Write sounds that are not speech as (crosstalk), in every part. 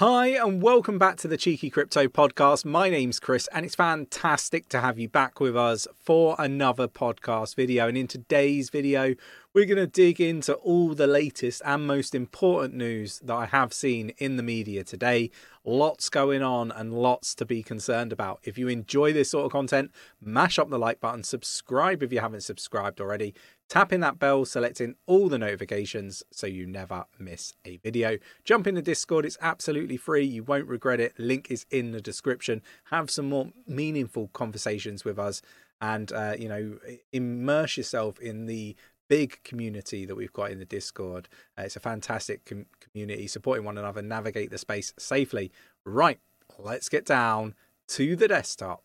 Hi, and welcome back to the Cheeky Crypto Podcast. My name's Chris, and it's fantastic to have you back with us for another podcast video. And in today's video, we're going to dig into all the latest and most important news that I have seen in the media today. Lots going on and lots to be concerned about. If you enjoy this sort of content, mash up the like button, subscribe if you haven't subscribed already, tapping that bell, selecting all the notifications so you never miss a video. Jump in the Discord, it's absolutely free. You won't regret it. Link is in the description. Have some more meaningful conversations with us and uh, you know immerse yourself in the big community that we've got in the Discord. Uh, it's a fantastic com- community supporting one another, navigate the space safely. Right, let's get down to the desktop.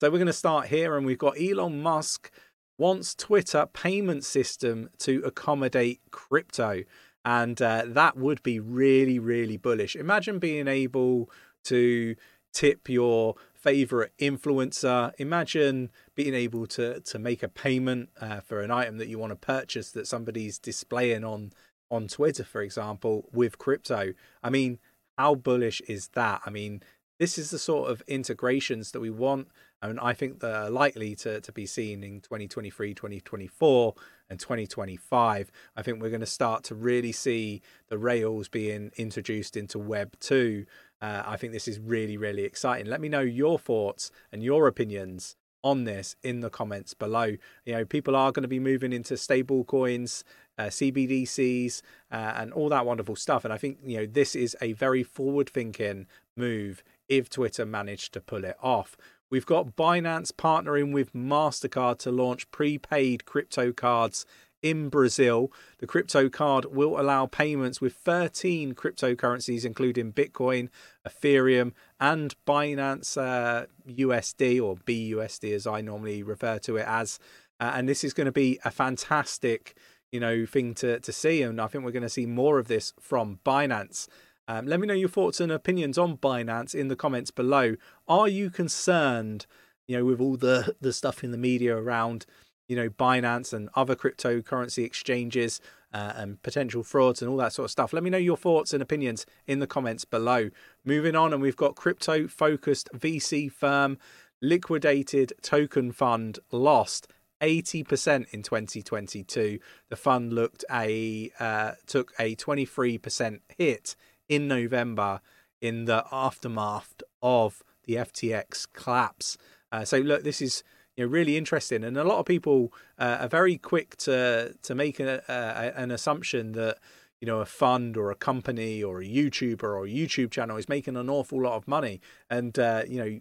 So we're going to start here, and we've got Elon Musk wants Twitter payment system to accommodate crypto. And uh, that would be really, really bullish. Imagine being able to tip your favorite influencer. Imagine being able to to make a payment uh, for an item that you want to purchase that somebody's displaying on on Twitter, for example, with crypto. I mean, how bullish is that? I mean, this is the sort of integrations that we want and I think they're likely to, to be seen in 2023, 2024, and 2025. I think we're going to start to really see the Rails being introduced into Web 2 uh, I think this is really, really exciting. Let me know your thoughts and your opinions on this in the comments below. You know, people are going to be moving into stable coins, uh, CBDCs, uh, and all that wonderful stuff. And I think, you know, this is a very forward thinking move if Twitter managed to pull it off. We've got Binance partnering with MasterCard to launch prepaid crypto cards in Brazil. The crypto card will allow payments with 13 cryptocurrencies, including Bitcoin, Ethereum, and Binance uh, USD or BUSD, as I normally refer to it as. Uh, and this is going to be a fantastic, you know, thing to to see. And I think we're going to see more of this from Binance. Um, let me know your thoughts and opinions on Binance in the comments below. Are you concerned, you know, with all the the stuff in the media around? You know, Binance and other cryptocurrency exchanges uh, and potential frauds and all that sort of stuff. Let me know your thoughts and opinions in the comments below. Moving on, and we've got crypto focused VC firm liquidated token fund lost 80% in 2022. The fund looked a uh, took a 23% hit in November in the aftermath of the FTX collapse. Uh, so look, this is you know really interesting. And a lot of people uh, are very quick to to make a, a, an assumption that you know a fund or a company or a youtuber or a youtube channel is making an awful lot of money. And uh, you know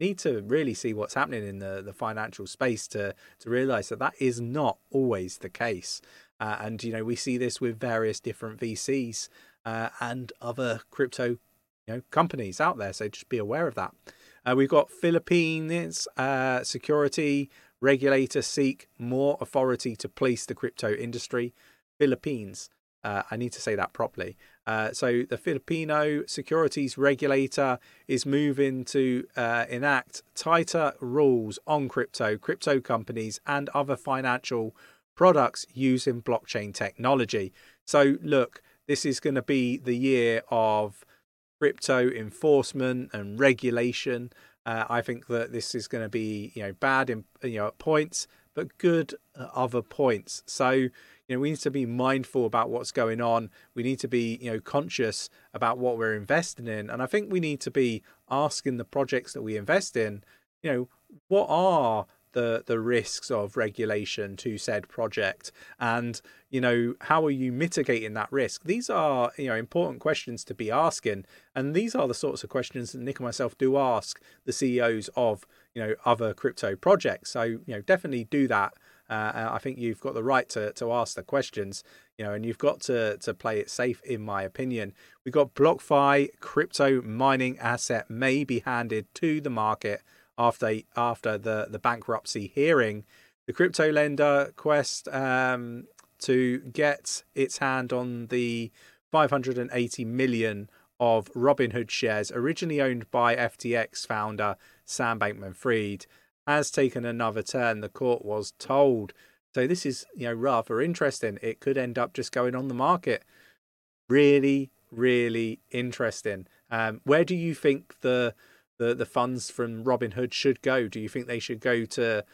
need to really see what's happening in the, the financial space to to realize that that is not always the case. Uh, and you know we see this with various different vcs uh, and other crypto you know companies out there. So just be aware of that uh, we've got Philippines uh, security regulator seek more authority to police the crypto industry. Philippines. Uh, I need to say that properly. Uh, so the Filipino securities regulator is moving to uh, enact tighter rules on crypto, crypto companies, and other financial products using blockchain technology. So look, this is going to be the year of crypto enforcement and regulation. Uh, I think that this is going to be you know bad in you know at points, but good at other points. So you know we need to be mindful about what's going on. We need to be you know conscious about what we're investing in, and I think we need to be asking the projects that we invest in, you know, what are the the risks of regulation to said project? And you know how are you mitigating that risk? These are you know important questions to be asking and these are the sorts of questions that nick and myself do ask the ceos of you know other crypto projects. So you know definitely do that. Uh, I think you've got the right to, to ask the questions, you know, and you've got to, to play it safe, in my opinion. We've got BlockFi crypto mining asset may be handed to the market after after the the bankruptcy hearing. The crypto lender Quest um, to get its hand on the 580 million of Robinhood shares originally owned by FTX founder Sam Bankman-Fried has taken another turn. The court was told. So this is you know rather interesting. It could end up just going on the market. Really, really interesting. Um, where do you think the, the the funds from Robinhood should go? Do you think they should go to,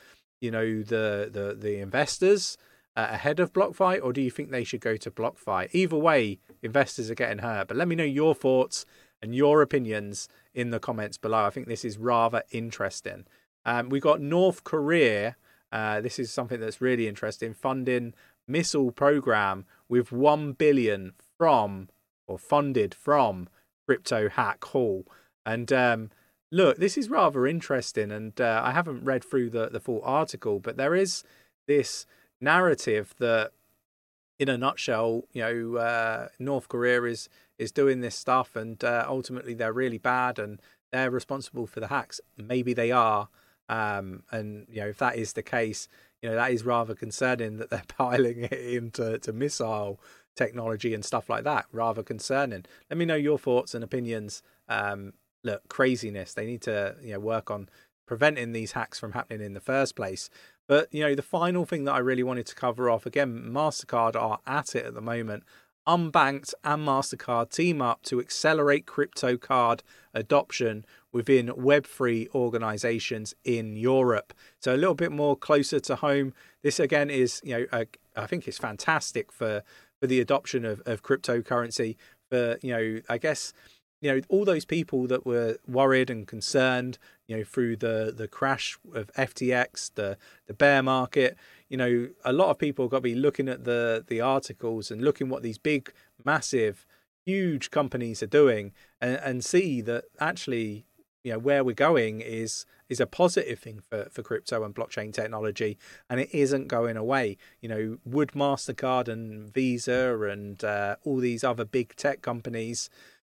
you know, the the the investors uh, ahead of BlockFi, or do you think they should go to BlockFi? Either way, investors are getting hurt. But let me know your thoughts and your opinions in the comments below. I think this is rather interesting. Um, we got North Korea. Uh, this is something that's really interesting. Funding missile program with one billion from or funded from Crypto Hack Haul. And um, look, this is rather interesting. And uh, I haven't read through the, the full article, but there is this narrative that, in a nutshell, you know, uh, North Korea is is doing this stuff, and uh, ultimately they're really bad, and they're responsible for the hacks. Maybe they are, um, and you know, if that is the case, you know, that is rather concerning that they're (laughs) piling it into to missile technology and stuff like that. Rather concerning. Let me know your thoughts and opinions. Um, look, craziness. They need to you know work on preventing these hacks from happening in the first place. But you know, the final thing that I really wanted to cover off again, Mastercard are at it at the moment. Unbanked and Mastercard team up to accelerate crypto card adoption within Web3 organizations in Europe. So a little bit more closer to home. This again is, you know, a, I think it's fantastic for for the adoption of, of cryptocurrency. For you know, I guess you know all those people that were worried and concerned, you know, through the the crash of FTX, the the bear market. You know, a lot of people got to be looking at the the articles and looking what these big, massive, huge companies are doing, and, and see that actually you know where we're going is is a positive thing for for crypto and blockchain technology and it isn't going away you know would mastercard and visa and uh, all these other big tech companies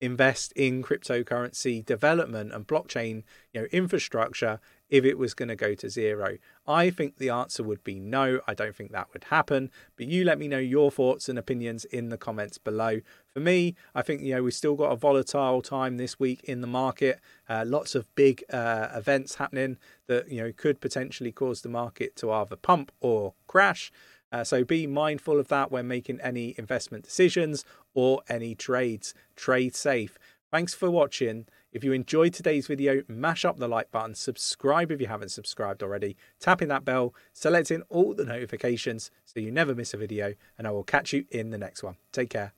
invest in cryptocurrency development and blockchain you know infrastructure if it was going to go to zero. I think the answer would be no. I don't think that would happen. But you let me know your thoughts and opinions in the comments below. For me i think you know we've still got a volatile time this week in the market. Uh, lots of big uh, events happening that you know could potentially cause the market to either pump or crash uh, so be mindful of that when making any investment decisions or any trades. Trade safe. Thanks for watching. If you enjoyed today's video, mash up the like button, subscribe if you haven't subscribed already, tapping that bell, selecting all the notifications so you never miss a video, and I will catch you in the next one. Take care.